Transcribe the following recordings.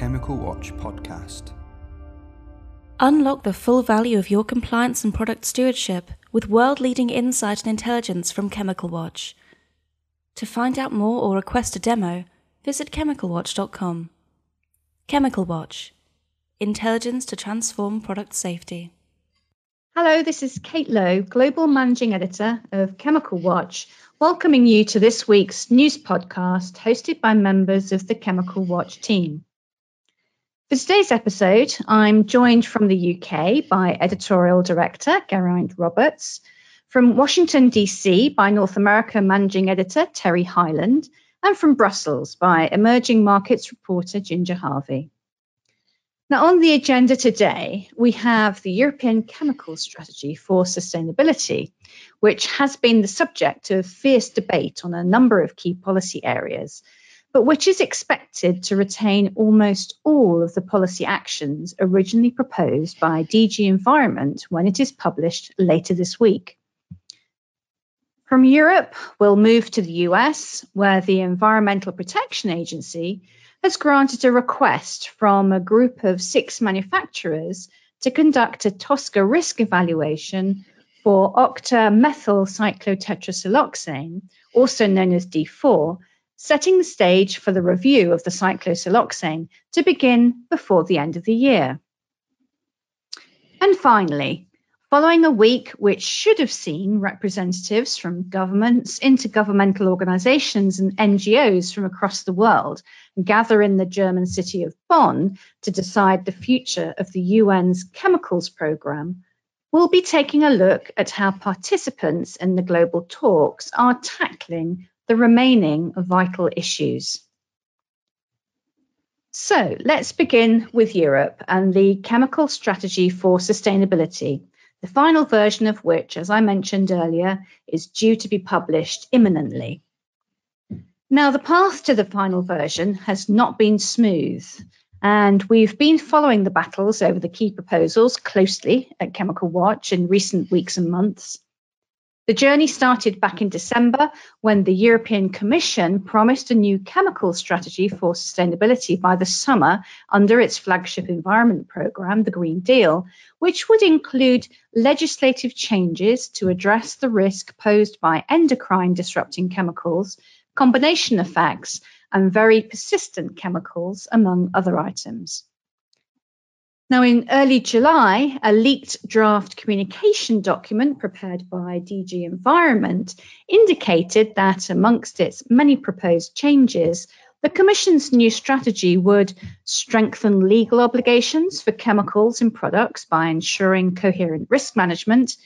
Chemical Watch podcast. Unlock the full value of your compliance and product stewardship with world leading insight and intelligence from Chemical Watch. To find out more or request a demo, visit chemicalwatch.com. Chemical Watch Intelligence to transform product safety. Hello, this is Kate Lowe, Global Managing Editor of Chemical Watch, welcoming you to this week's news podcast hosted by members of the Chemical Watch team. For today's episode, I'm joined from the UK by Editorial Director Geraint Roberts, from Washington, DC by North America Managing Editor Terry Hyland, and from Brussels by Emerging Markets reporter Ginger Harvey. Now, on the agenda today, we have the European Chemical Strategy for Sustainability, which has been the subject of fierce debate on a number of key policy areas, but which is expected to retain almost all of the policy actions originally proposed by DG Environment when it is published later this week. From Europe, we'll move to the US, where the Environmental Protection Agency has granted a request from a group of six manufacturers to conduct a TSCA risk evaluation for octamethyl cyclotetrasiloxane, also known as D4, setting the stage for the review of the cyclosiloxane to begin before the end of the year. And finally, following a week which should have seen representatives from governments, intergovernmental organizations, and NGOs from across the world gather in the German city of Bonn to decide the future of the UN's chemicals program, we'll be taking a look at how participants in the global talks are tackling the remaining vital issues. So let's begin with Europe and the chemical strategy for sustainability the final version of which, as I mentioned earlier, is due to be published imminently. Now, the path to the final version has not been smooth, and we've been following the battles over the key proposals closely at Chemical Watch in recent weeks and months. The journey started back in December when the European Commission promised a new chemical strategy for sustainability by the summer under its flagship environment programme, the Green Deal, which would include legislative changes to address the risk posed by endocrine disrupting chemicals, combination effects, and very persistent chemicals, among other items. Now, in early July, a leaked draft communication document prepared by DG Environment indicated that amongst its many proposed changes, the Commission's new strategy would strengthen legal obligations for chemicals in products by ensuring coherent risk management,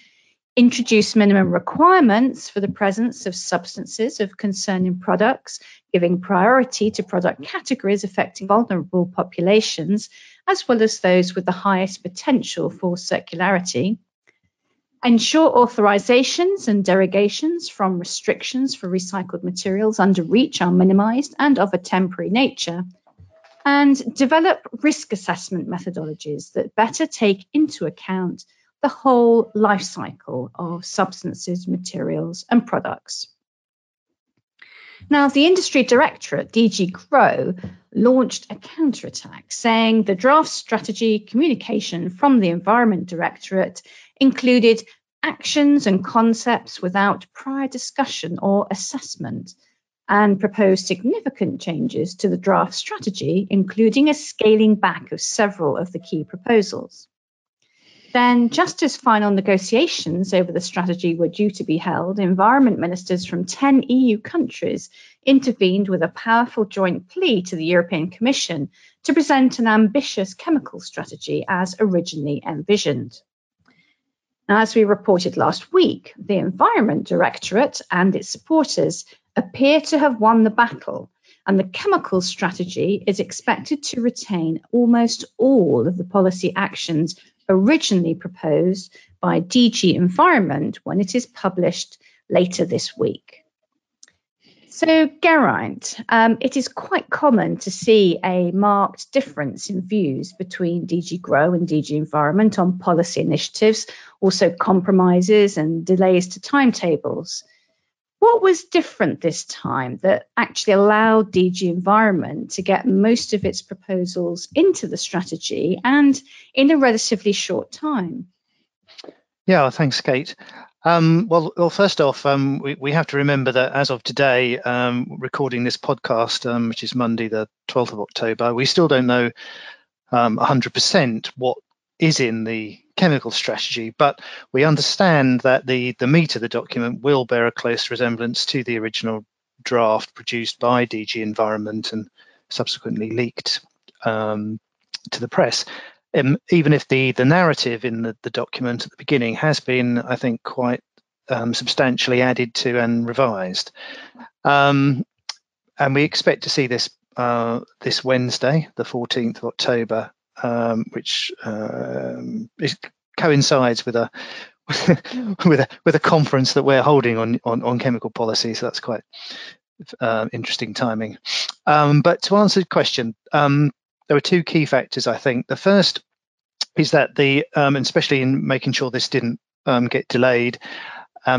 introduce minimum requirements for the presence of substances of concern in products, giving priority to product categories affecting vulnerable populations, as well as those with the highest potential for circularity. Ensure authorizations and derogations from restrictions for recycled materials under REACH are minimized and of a temporary nature. And develop risk assessment methodologies that better take into account the whole life cycle of substances, materials, and products. Now, the industry directorate, DG GROW, launched a counterattack saying the draft strategy communication from the Environment Directorate included actions and concepts without prior discussion or assessment and proposed significant changes to the draft strategy, including a scaling back of several of the key proposals. Then, just as final negotiations over the strategy were due to be held, environment ministers from 10 EU countries intervened with a powerful joint plea to the European Commission to present an ambitious chemical strategy as originally envisioned. Now, as we reported last week, the Environment Directorate and its supporters appear to have won the battle, and the chemical strategy is expected to retain almost all of the policy actions originally proposed by DG Environment when it is published later this week. So, Geraint, um, it is quite common to see a marked difference in views between DG Grow and DG Environment on policy initiatives, also compromises and delays to timetables. What was different this time that actually allowed DG Environment to get most of its proposals into the strategy and in a relatively short time? Yeah, thanks, Kate. Um, well, well, first off, um, we, we, have to remember that as of today, um, recording this podcast, um, which is Monday, the 12th of October, we still don't know 100% um, what is in the chemical strategy, but we understand that the, the meat of the document will bear a close resemblance to the original draft produced by DG Environment and subsequently leaked um, to the press. Um, even if the, the narrative in the, the document at the beginning has been, I think, quite um, substantially added to and revised. Um, and we expect to see this uh, this Wednesday, the 14th of October, um, which um, coincides with a with a with a conference that we're holding on on, on chemical policy. So that's quite uh, interesting timing. Um, but to answer the question, um, there are two key factors. I think the first is that the um, especially in making sure this didn't get delayed.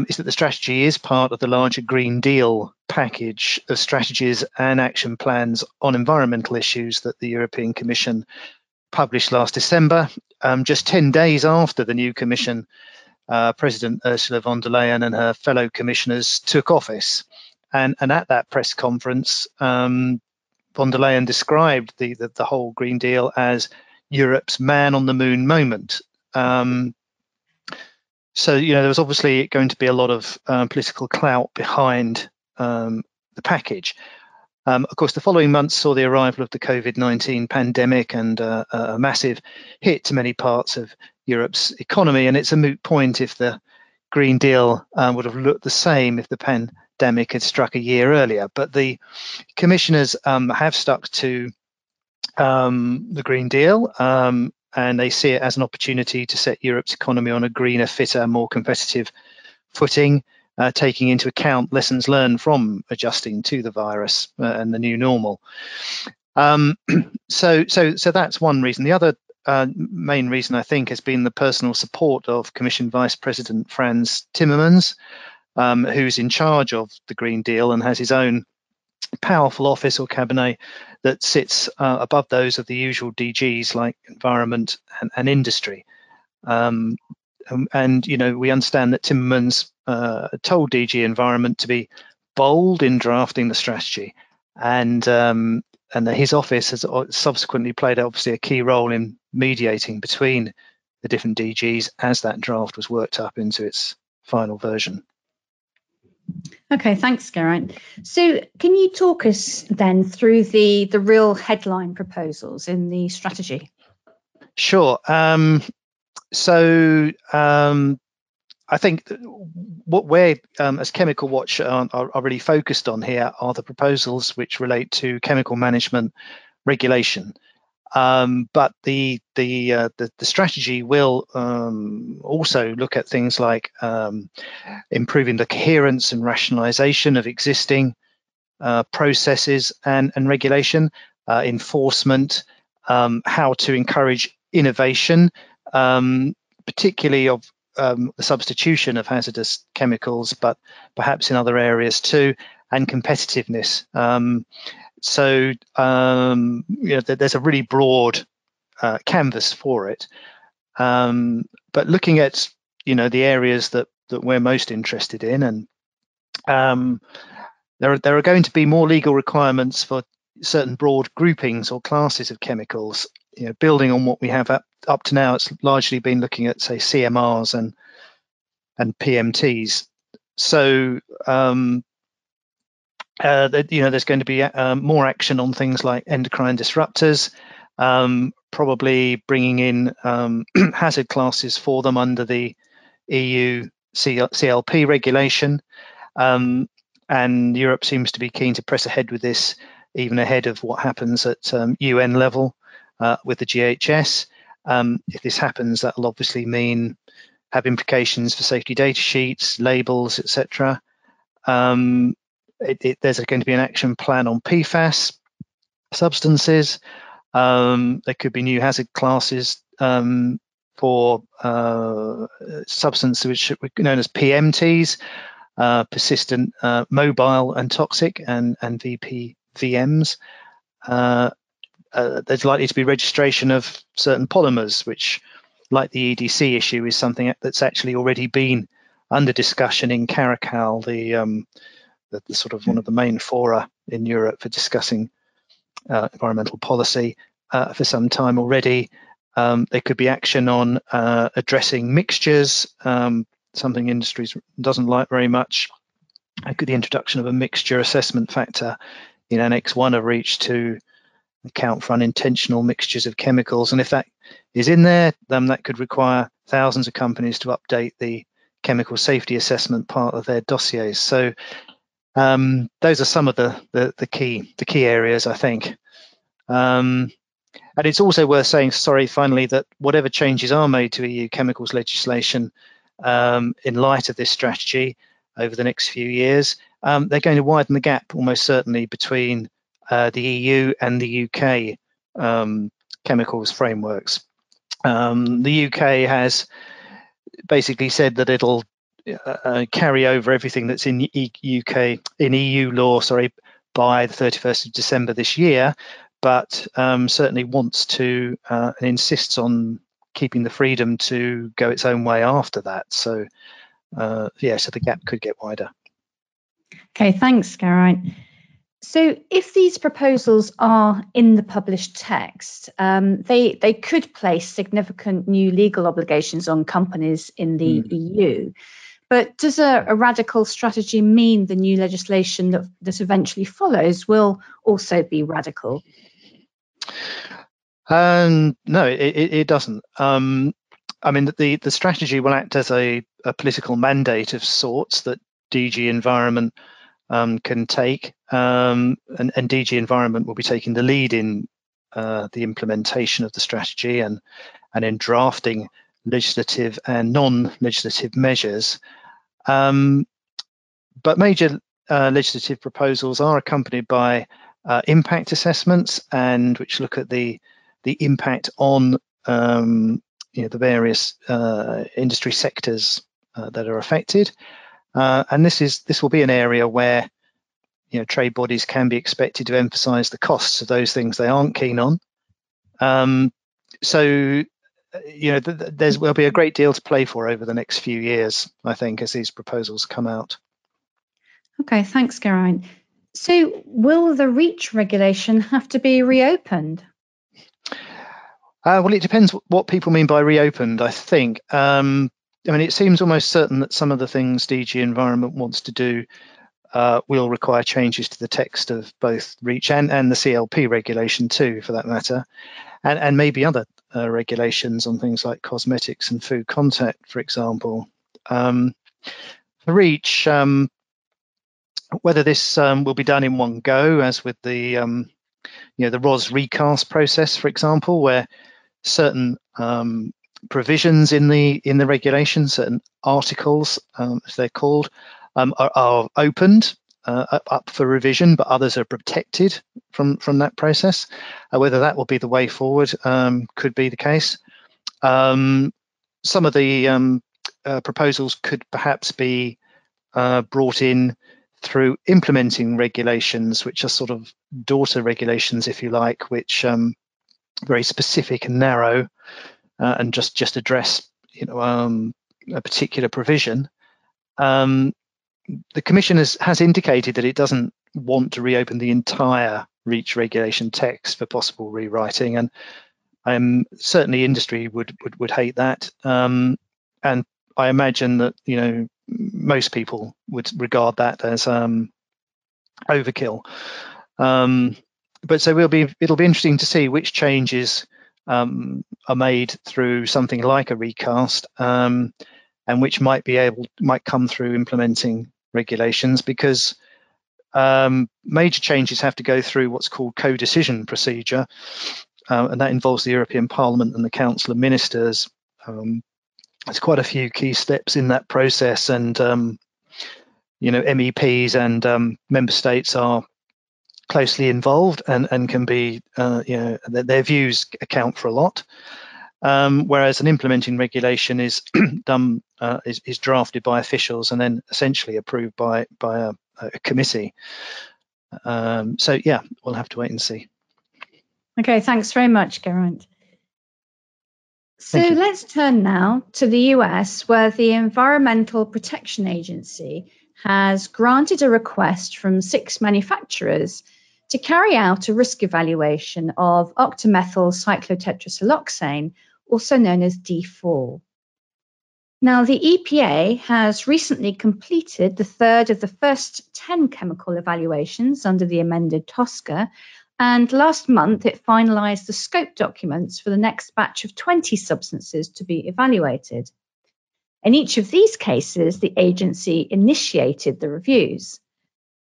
is that the strategy is part of the larger Green Deal package of strategies and action plans on environmental issues that the European Commission published last December, um, just 10 days after the new Commission uh, President Ursula von der Leyen and her fellow commissioners took office. And, and at that press conference, um, von der Leyen described the, the, the, whole Green Deal as Europe's man on the moon moment. Um, so, you know, there was obviously going to be a lot of um, political clout behind um, the package. Um, of course, the following months saw the arrival of the COVID 19 pandemic and uh, a massive hit to many parts of Europe's economy. And it's a moot point if the Green Deal um, would have looked the same if the pandemic had struck a year earlier. But the commissioners um, have stuck to um, the Green Deal. Um, and they see it as an opportunity to set Europe's economy on a greener, fitter, more competitive footing uh, taking into account lessons learned from adjusting to the virus uh, and the new normal. Um, so, so, so that's one reason. The other uh, main reason I think has been the personal support of Commission Vice President Frans Timmermans, um, who's in charge of the Green Deal and has his own powerful office or cabinet that sits uh, above those of the usual DGs like environment and, and industry. Um, and, and, you know we understand that Timmermans uh, told DG Environment to be bold in drafting the strategy, and um, and his office has subsequently played obviously a key role in mediating between the different DGs as that draft was worked up into its final version. Okay, thanks, Geraint. So, can you talk us then through the the real headline proposals in the strategy? Sure. Um, so um, I think what we're, um, as Chemical Watch, are, are, really focused on here are the proposals which relate to chemical management regulation. Um, but the the, uh, the, the strategy will um, also look at things like um, improving the coherence and rationalization of existing uh, processes and and regulation, uh, enforcement, um, how to encourage innovation, um, particularly of um, the substitution of hazardous chemicals, but perhaps in other areas too, and competitiveness. Um, so um, you know, there's a really broad uh, canvas for it. Um, but looking at you know the areas that that we're most interested in, and um, there are there are going to be more legal requirements for certain broad groupings or classes of chemicals. You know, building on what we have up, up to now, it's largely been looking at say CMRs and and PMTs. So um, uh, you know, there's going to be uh, more action on things like endocrine disruptors, um, probably bringing in um, hazard classes for them under the EU CLP regulation. Um, and Europe seems to be keen to press ahead with this, even ahead of what happens at UN um, level uh, with the GHS. Um, if this happens, that will obviously mean have implications for safety data sheets, labels, etc. Um, there's going to be an action plan on PFAS substances. Um, there could be new hazard classes um, for uh, substances which are known as PMTs. uh, persistent, uh, mobile, and toxic, and and uh, there's likely to be registration of certain polymers, which, like the EDC issue, is something that's actually already been under discussion in Caracal, the, um, the, the sort of one of the main fora in Europe for discussing uh, environmental policy uh, for some time already. Um, there could be action on uh, addressing mixtures, um, something industries doesn't like very much. could the introduction of a mixture assessment factor in Annex 1 of REACH to account for unintentional mixtures of chemicals. And if that is in there, then that could require thousands of companies to update the chemical safety assessment part of their dossiers. So um, those are some of the, the, the key the key areas, I think. Um, and it's also worth saying, sorry, finally, that whatever changes are made to EU chemicals legislation um, in light of this strategy over the next few years, um, they're going to widen the gap almost certainly between uh, the EU and the UK um, chemicals frameworks. Um, the UK has basically said that it'll uh, uh carry over everything that's in UK in EU law, sorry, by the 31st of December this year, but um, certainly wants to uh, and insists on keeping the freedom to go its own way after that. So, uh, yeah, so the gap could get wider. Okay, thanks, Geraint. So, if these proposals are in the published text, um, they they could place significant new legal obligations on companies in the mm. EU. But does a, a, radical strategy mean the new legislation that, that eventually follows will also be radical? Um, no, it, it, doesn't. Um, I mean, the, the strategy will act as a, a political mandate of sorts that DG Environment um, can take, um, and, and, DG Environment will be taking the lead in uh, the implementation of the strategy and and in drafting legislative and non-legislative measures. Um, but major uh, legislative proposals are accompanied by uh, impact assessments and which look at the the impact on um, you know, the various uh, industry sectors uh, that are affected. Uh, and this is this will be an area where you know trade bodies can be expected to emphasise the costs of those things they aren't keen on. Um, so you know th- there's will be a great deal to play for over the next few years, I think, as these proposals come out. Okay, thanks, Geraint. So, will the REACH regulation have to be reopened? Uh, well, it depends what people mean by reopened. I think. Um, I mean, it seems almost certain that some of the things DG Environment wants to do uh, will require changes to the text of both REACH and, and the CLP regulation too, for that matter, and, and maybe other uh, regulations on things like cosmetics and food contact, for example. Um, for REACH, um, whether this um, will be done in one go, as with the um, you know the RoHS recast process, for example, where certain um, provisions in the in the regulation, certain articles, um, as they're called, um, are, are, opened uh, up for revision, but others are protected from from that process. Uh, whether that will be the way forward um, could be the case. Um, some of the um, uh, proposals could perhaps be uh, brought in through implementing regulations, which are sort of daughter regulations, if you like, which um, very specific and narrow, uh, and just just address you know um, a particular provision. Um, the Commission has, has indicated that it doesn't want to reopen the entire REACH regulation text for possible rewriting, and um, certainly industry would would, would hate that. Um, and I imagine that you know most people would regard that as um, overkill. Um, but so we'll be it'll be interesting to see which changes um, are made through something like a recast, um, and which might be able might come through implementing regulations because um, major changes have to go through what's called co-decision procedure, uh, and that involves the European Parliament and the Council of Ministers. Um, there's quite a few key steps in that process, and um, you know MEPs and um, member states are closely involved and, and can be, uh, you know, their, their, views account for a lot. Um, whereas an implementing regulation is done uh, is, is, drafted by officials and then essentially approved by by a, a committee. Um, so yeah, we'll have to wait and see. Okay, thanks very much, Geraint. So let's turn now to the US, where the Environmental Protection Agency has granted a request from six manufacturers to carry out a risk evaluation of octamethyl cyclotetrasiloxane, also known as D4. Now, the EPA has recently completed the third of the first 10 chemical evaluations under the amended TSCA, and last month it finalised the scope documents for the next batch of 20 substances to be evaluated. In each of these cases, the agency initiated the reviews.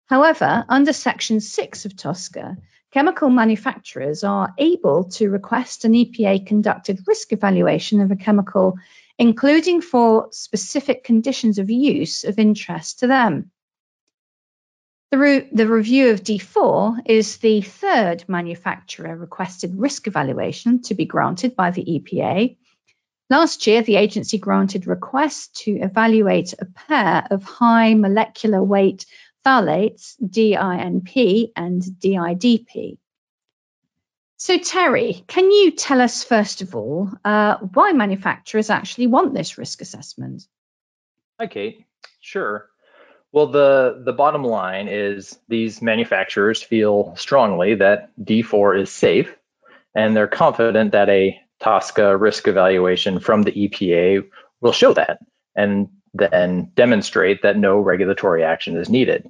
However, under Section 6 of TSCA, chemical manufacturers are able to request an EPA conducted risk evaluation of a chemical, including for specific conditions of use of interest to them. The, re- the, review of D4 is the third manufacturer requested risk evaluation to be granted by the EPA. Last year, the agency granted requests to evaluate a pair of high molecular weight phthalates, DINP and DIDP. So, Terry, can you tell us, first of all, uh, why manufacturers actually want this risk assessment? Hi, Kate. Sure. Well, the, the bottom line is these manufacturers feel strongly that D4 is safe, and they're confident that a TSCA risk evaluation from the EPA will show that and then demonstrate that no regulatory action is needed.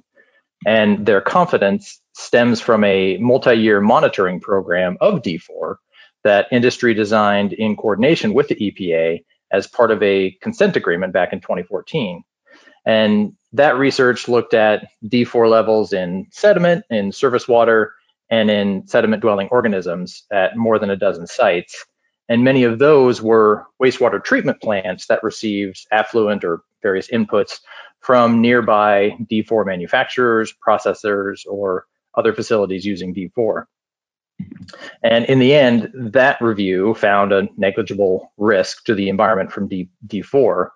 And their confidence stems from a multi year monitoring program of D4 that industry designed in coordination with the EPA as part of a consent agreement back in 2014. And that research looked at D4 levels in sediment, in surface water, and in sediment dwelling organisms at more than a dozen sites. And many of those were wastewater treatment plants that received effluent or various inputs from nearby D4 manufacturers, processors, or other facilities using D4. And in the end, that review found a negligible risk to the environment from D- D4,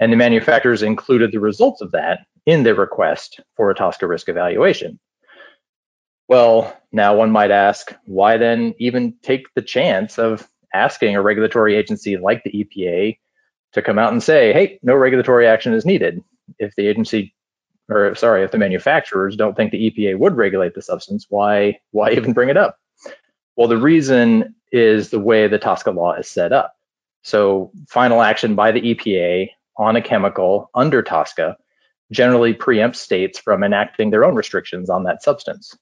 and the manufacturers included the results of that in their request for a TSCA risk evaluation. Well, now one might ask, why then even take the chance of asking a regulatory agency like the EPA to come out and say, hey, no regulatory action is needed? if the agency or sorry, if the manufacturers don't think the EPA would regulate the substance, why why even bring it up? Well, the reason is the way the TSCA law is set up. So, final action by the EPA on a chemical under TSCA generally preempts states from enacting their own restrictions on that substance.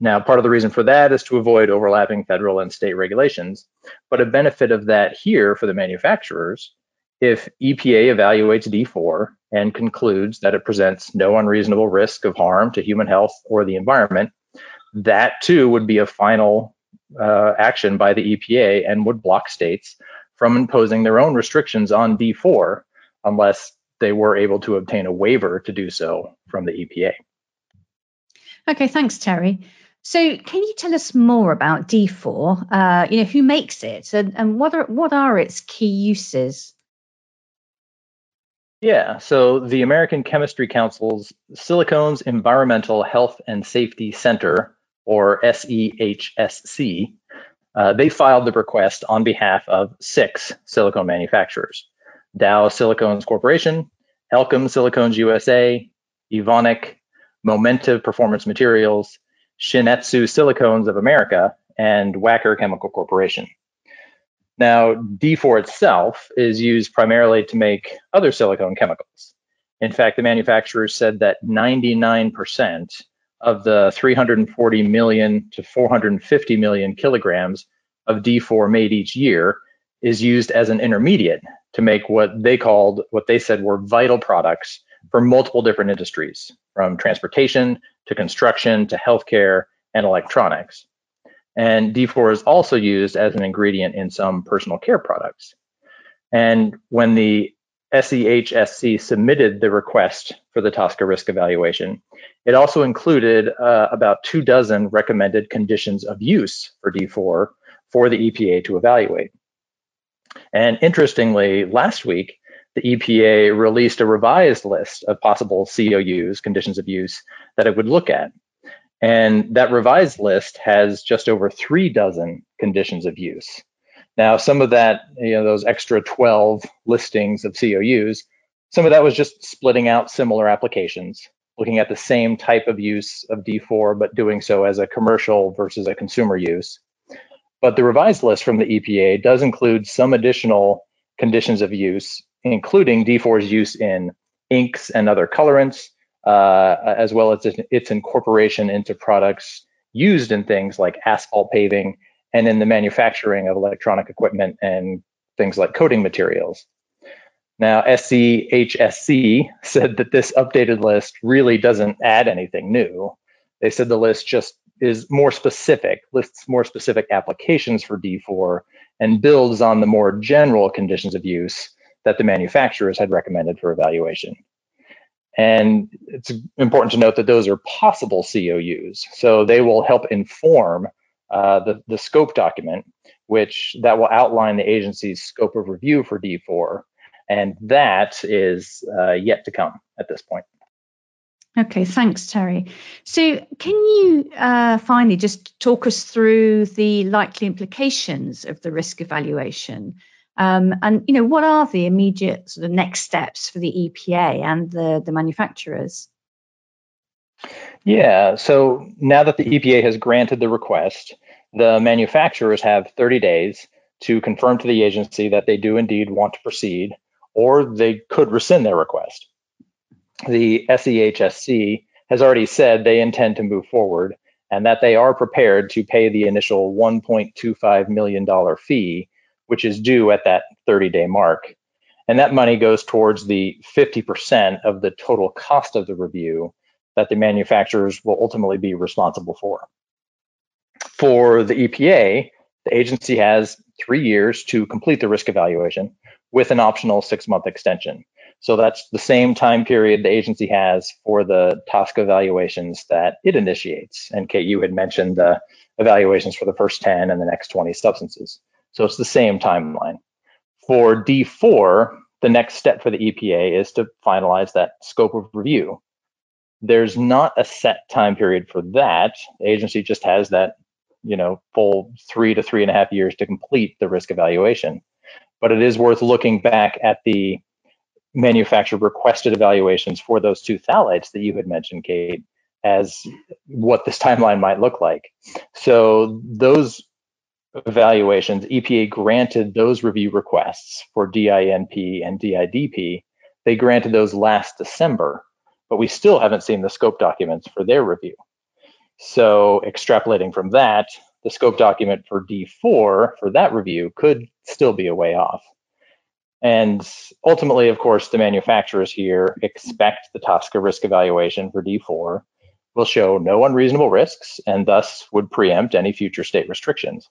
Now, part of the reason for that is to avoid overlapping federal and state regulations, but a benefit of that here for the manufacturers if EPA evaluates D4 and concludes that it presents no unreasonable risk of harm to human health or the environment, that too would be a final uh, action by the EPA and would block states from imposing their own restrictions on D4 unless they were able to obtain a waiver to do so from the EPA. Okay, thanks, Terry. So, can you tell us more about D4? Uh, you know, who makes it, and, and what are what are its key uses? Yeah, so the American Chemistry Council's Silicones Environmental Health and Safety Center, or SEHSC, uh, they filed the request on behalf of six silicone manufacturers Dow Silicones Corporation, Elkem Silicones USA, Evonik, Momentive Performance Materials, Shin-Etsu Silicones of America, and Wacker Chemical Corporation. Now, D4 itself is used primarily to make other silicone chemicals. In fact, the manufacturers said that 99% of the 340 million to 450 million kilograms of D4 made each year is used as an intermediate to make what they called, what they said were vital products for multiple different industries, from transportation to construction to healthcare and electronics. And D4 is also used as an ingredient in some personal care products. And when the SEHSC submitted the request for the TSCA risk evaluation, it also included uh, about two dozen recommended conditions of use for D4 for the EPA to evaluate. And interestingly, last week, the EPA released a revised list of possible COUs, conditions of use, that it would look at. And that revised list has just over three dozen conditions of use. Now, some of that, you know, those extra 12 listings of COUs, some of that was just splitting out similar applications, looking at the same type of use of D4, but doing so as a commercial versus a consumer use. But the revised list from the EPA does include some additional conditions of use, including D4's use in inks and other colorants, uh, as well as its incorporation into products used in things like asphalt paving and in the manufacturing of electronic equipment and things like coating materials. Now, SEHSC said that this updated list really doesn't add anything new. They said the list just is more specific, lists more specific applications for D4, and builds on the more general conditions of use that the manufacturers had recommended for evaluation. And it's important to note that those are possible COUs. So they will help inform uh, the, the scope document, which that will outline the agency's scope of review for D4. And that is uh, yet to come at this point. Okay, thanks, Terry. So, can you uh, finally just talk us through the likely implications of the risk evaluation? Um, and you know, what are the immediate sort of next steps for the EPA and the, the manufacturers? Yeah, so now that the EPA has granted the request, the manufacturers have 30 days to confirm to the agency that they do indeed want to proceed, or they could rescind their request the SEHSC has already said they intend to move forward and that they are prepared to pay the initial $1.25 million fee, which is due at that 30 day mark. And that money goes towards the 50% of the total cost of the review that the manufacturers will ultimately be responsible for. For the EPA, the agency has three years to complete the risk evaluation with an optional six month extension. So that's the same time period the agency has for the TSCA evaluations that it initiates. And Kate, you had mentioned the evaluations for the first 10 and the next 20 substances. So it's the same timeline. For D4, the next step for the EPA is to finalize that scope of review. There's not a set time period for that. The agency just has that, you know, full three to three and a half years to complete the risk evaluation. But it is worth looking back at the manufacturer requested evaluations for those two phthalates that you had mentioned, Kate, as what this timeline might look like. So those evaluations, EPA granted those review requests for DINP and DIDP. They granted those last December, but we still haven't seen the scope documents for their review. So extrapolating from that, the scope document for D4 for that review could still be a way off. And ultimately, of course, the manufacturers here expect the TSCA risk evaluation for D4 will show no unreasonable risks and thus would preempt any future state restrictions.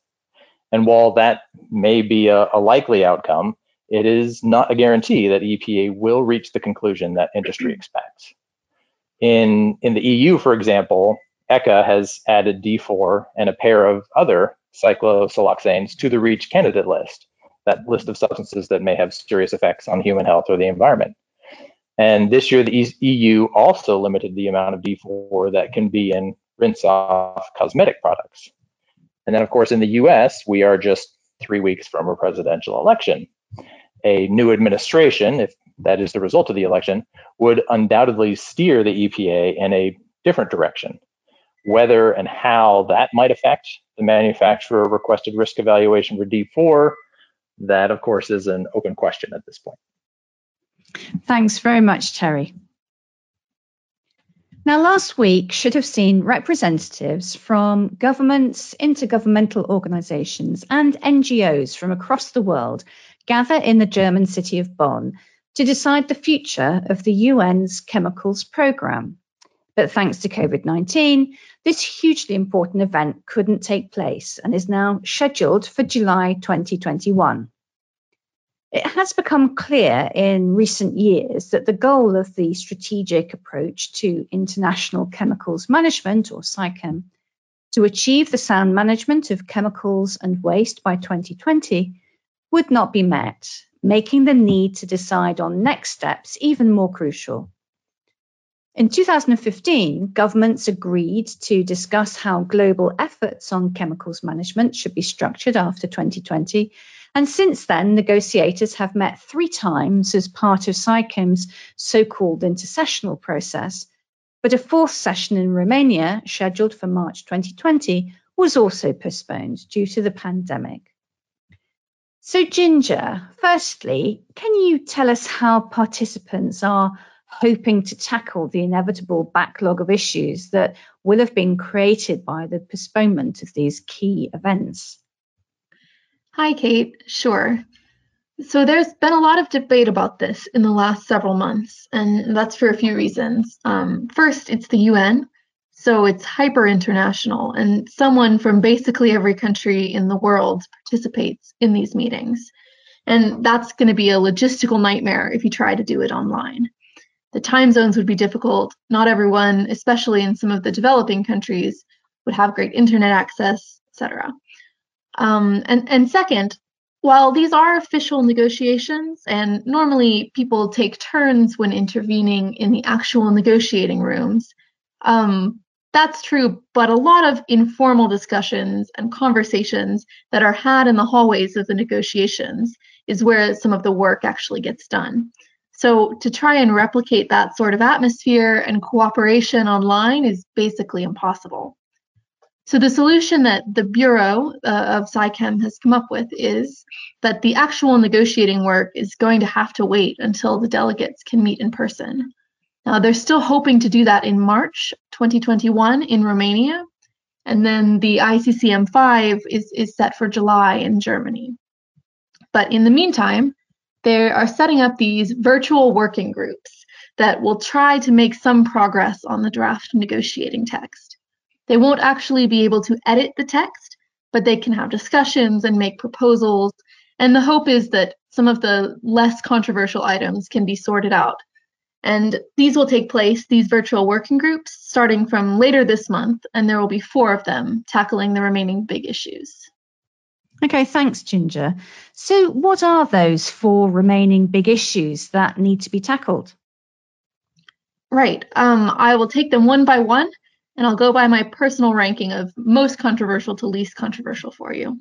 And while that may be a, a likely outcome, it is not a guarantee that EPA will reach the conclusion that industry expects. In, in the EU, for example, ECHA has added D4 and a pair of other cyclosiloxanes to the REACH candidate list that list of substances that may have serious effects on human health or the environment. And this year, the EU also limited the amount of D4 that can be in rinse off cosmetic products. And then, of course, in the US, we are just three weeks from a presidential election. A new administration, if that is the result of the election, would undoubtedly steer the EPA in a different direction. Whether and how that might affect the manufacturer requested risk evaluation for D4 that, of course, is an open question at this point. Thanks very much, Terry. Now, last week should have seen representatives from governments, intergovernmental organisations, and NGOs from across the world gather in the German city of Bonn to decide the future of the UN's chemicals programme. But thanks to COVID 19, this hugely important event couldn't take place and is now scheduled for July 2021. It has become clear in recent years that the goal of the Strategic Approach to International Chemicals Management, or SAICM, to achieve the sound management of chemicals and waste by 2020 would not be met, making the need to decide on next steps even more crucial. In 2015, governments agreed to discuss how global efforts on chemicals management should be structured after 2020. And since then, negotiators have met three times as part of SAICM's so called intersessional process. But a fourth session in Romania, scheduled for March 2020, was also postponed due to the pandemic. So, Ginger, firstly, can you tell us how participants are hoping to tackle the inevitable backlog of issues that will have been created by the postponement of these key events? Hi, Kate. Sure. So there's been a lot of debate about this in the last several months, and that's for a few reasons. Um, first, it's the UN, so it's hyper international, and someone from basically every country in the world participates in these meetings. And that's going to be a logistical nightmare if you try to do it online the time zones would be difficult. Not everyone, especially in some of the developing countries, would have great internet access, etc. Um, and, and second, while these are official negotiations, and normally people take turns when intervening in the actual negotiating rooms, um, that's true, but a lot of informal discussions and conversations that are had in the hallways of the negotiations is where some of the work actually gets done. So to try and replicate that sort of atmosphere and cooperation online is basically impossible. So the solution that the Bureau uh, of SAICM has come up with is that the actual negotiating work is going to have to wait until the delegates can meet in person. Now they're still hoping to do that in March 2021 in Romania, and then the ICCM 5 is, is set for July in Germany. But in the meantime, they are setting up these virtual working groups that will try to make some progress on the draft negotiating text. They won't actually be able to edit the text, but they can have discussions and make proposals. And the hope is that some of the less controversial items can be sorted out. And these will take place, these virtual working groups, starting from later this month, and there will be four of them tackling the remaining big issues. Okay, thanks, Ginger. So, what are those four remaining big issues that need to be tackled? Right. Um, I will take them one by one, and I'll go by my personal ranking of most controversial to least controversial for you.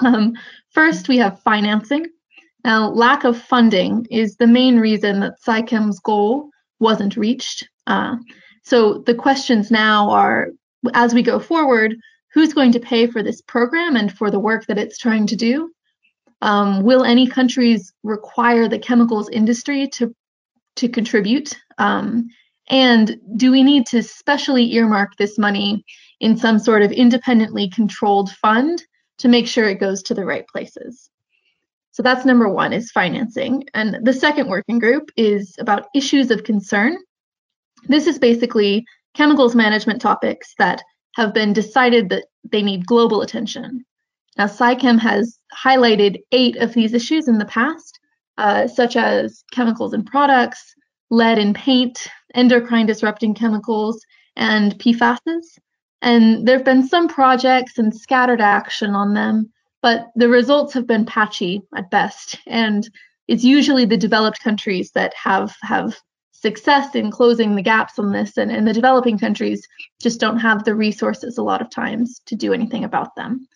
Um, first, we have financing. Now, lack of funding is the main reason that SAICM's goal wasn't reached. Uh, so the questions now are, as we go forward, who's going to pay for this program and for the work that it's trying to do? Um, will any countries require the chemicals industry to to contribute? Um, and do we need to specially earmark this money in some sort of independently controlled fund to make sure it goes to the right places? So that's number one is financing. And the second working group is about issues of concern. This is basically chemicals management topics that have been decided that they need global attention. Now, SAICM has highlighted eight of these issues in the past, uh, such as chemicals in products, lead in paint, endocrine disrupting chemicals, and PFASs. And there have been some projects and scattered action on them, but the results have been patchy at best. And it's usually the developed countries that have have success in closing the gaps on this, and, and the developing countries just don't have the resources a lot of times to do anything about them.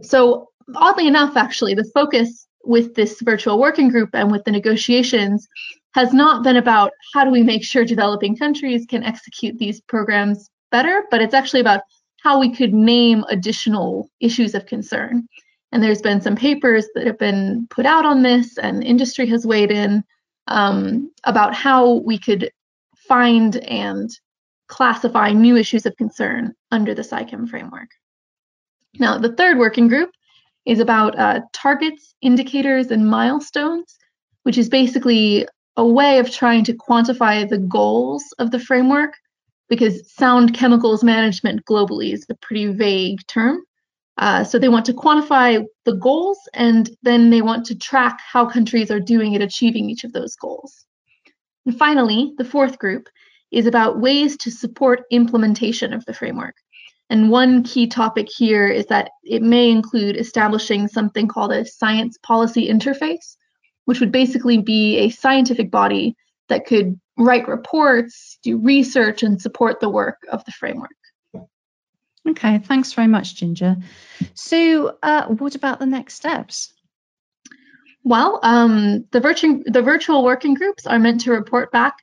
So, oddly enough, actually, the focus with this virtual working group and with the negotiations has not been about how do we make sure developing countries can execute these programs better, but it's actually about how we could name additional issues of concern. And there's been some papers that have been put out on this, and industry has weighed in um, about how we could find and classify new issues of concern under the SAICM framework. Now, the third working group is about uh, targets, indicators, and milestones, which is basically a way of trying to quantify the goals of the framework because sound chemicals management globally is a pretty vague term. Uh, so they want to quantify the goals and then they want to track how countries are doing at achieving each of those goals. And finally, the fourth group is about ways to support implementation of the framework. And one key topic here is that it may include establishing something called a science policy interface, which would basically be a scientific body that could write reports, do research, and support the work of the framework. Okay, thanks very much, Ginger. So, uh, what about the next steps? Well, um, the, virtu- the virtual working groups are meant to report back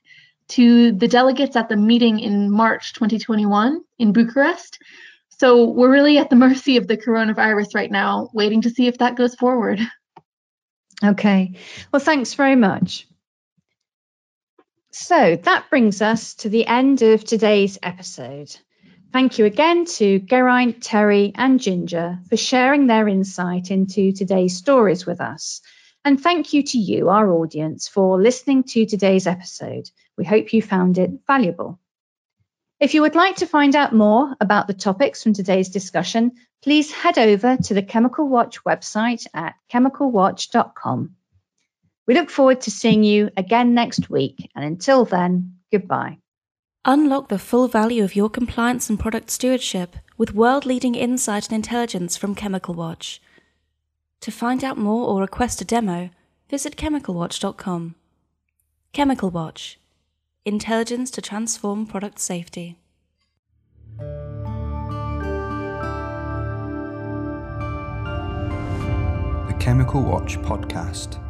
to the delegates at the meeting in March 2021 in Bucharest. So we're really at the mercy of the coronavirus right now, waiting to see if that goes forward. Okay, well, thanks very much. So that brings us to the end of today's episode. Thank you again to Geraint, Terry, and Ginger for sharing their insight into today's stories with us. And thank you to you, our audience, for listening to today's episode. We hope you found it valuable. If you would like to find out more about the topics from today's discussion, please head over to the Chemical Watch website at chemicalwatch.com. We look forward to seeing you again next week, and until then, goodbye. Unlock the full value of your compliance and product stewardship with world leading insight and intelligence from Chemical Watch. To find out more or request a demo, visit chemicalwatch.com. Chemical Watch Intelligence to transform product safety. The Chemical Watch Podcast.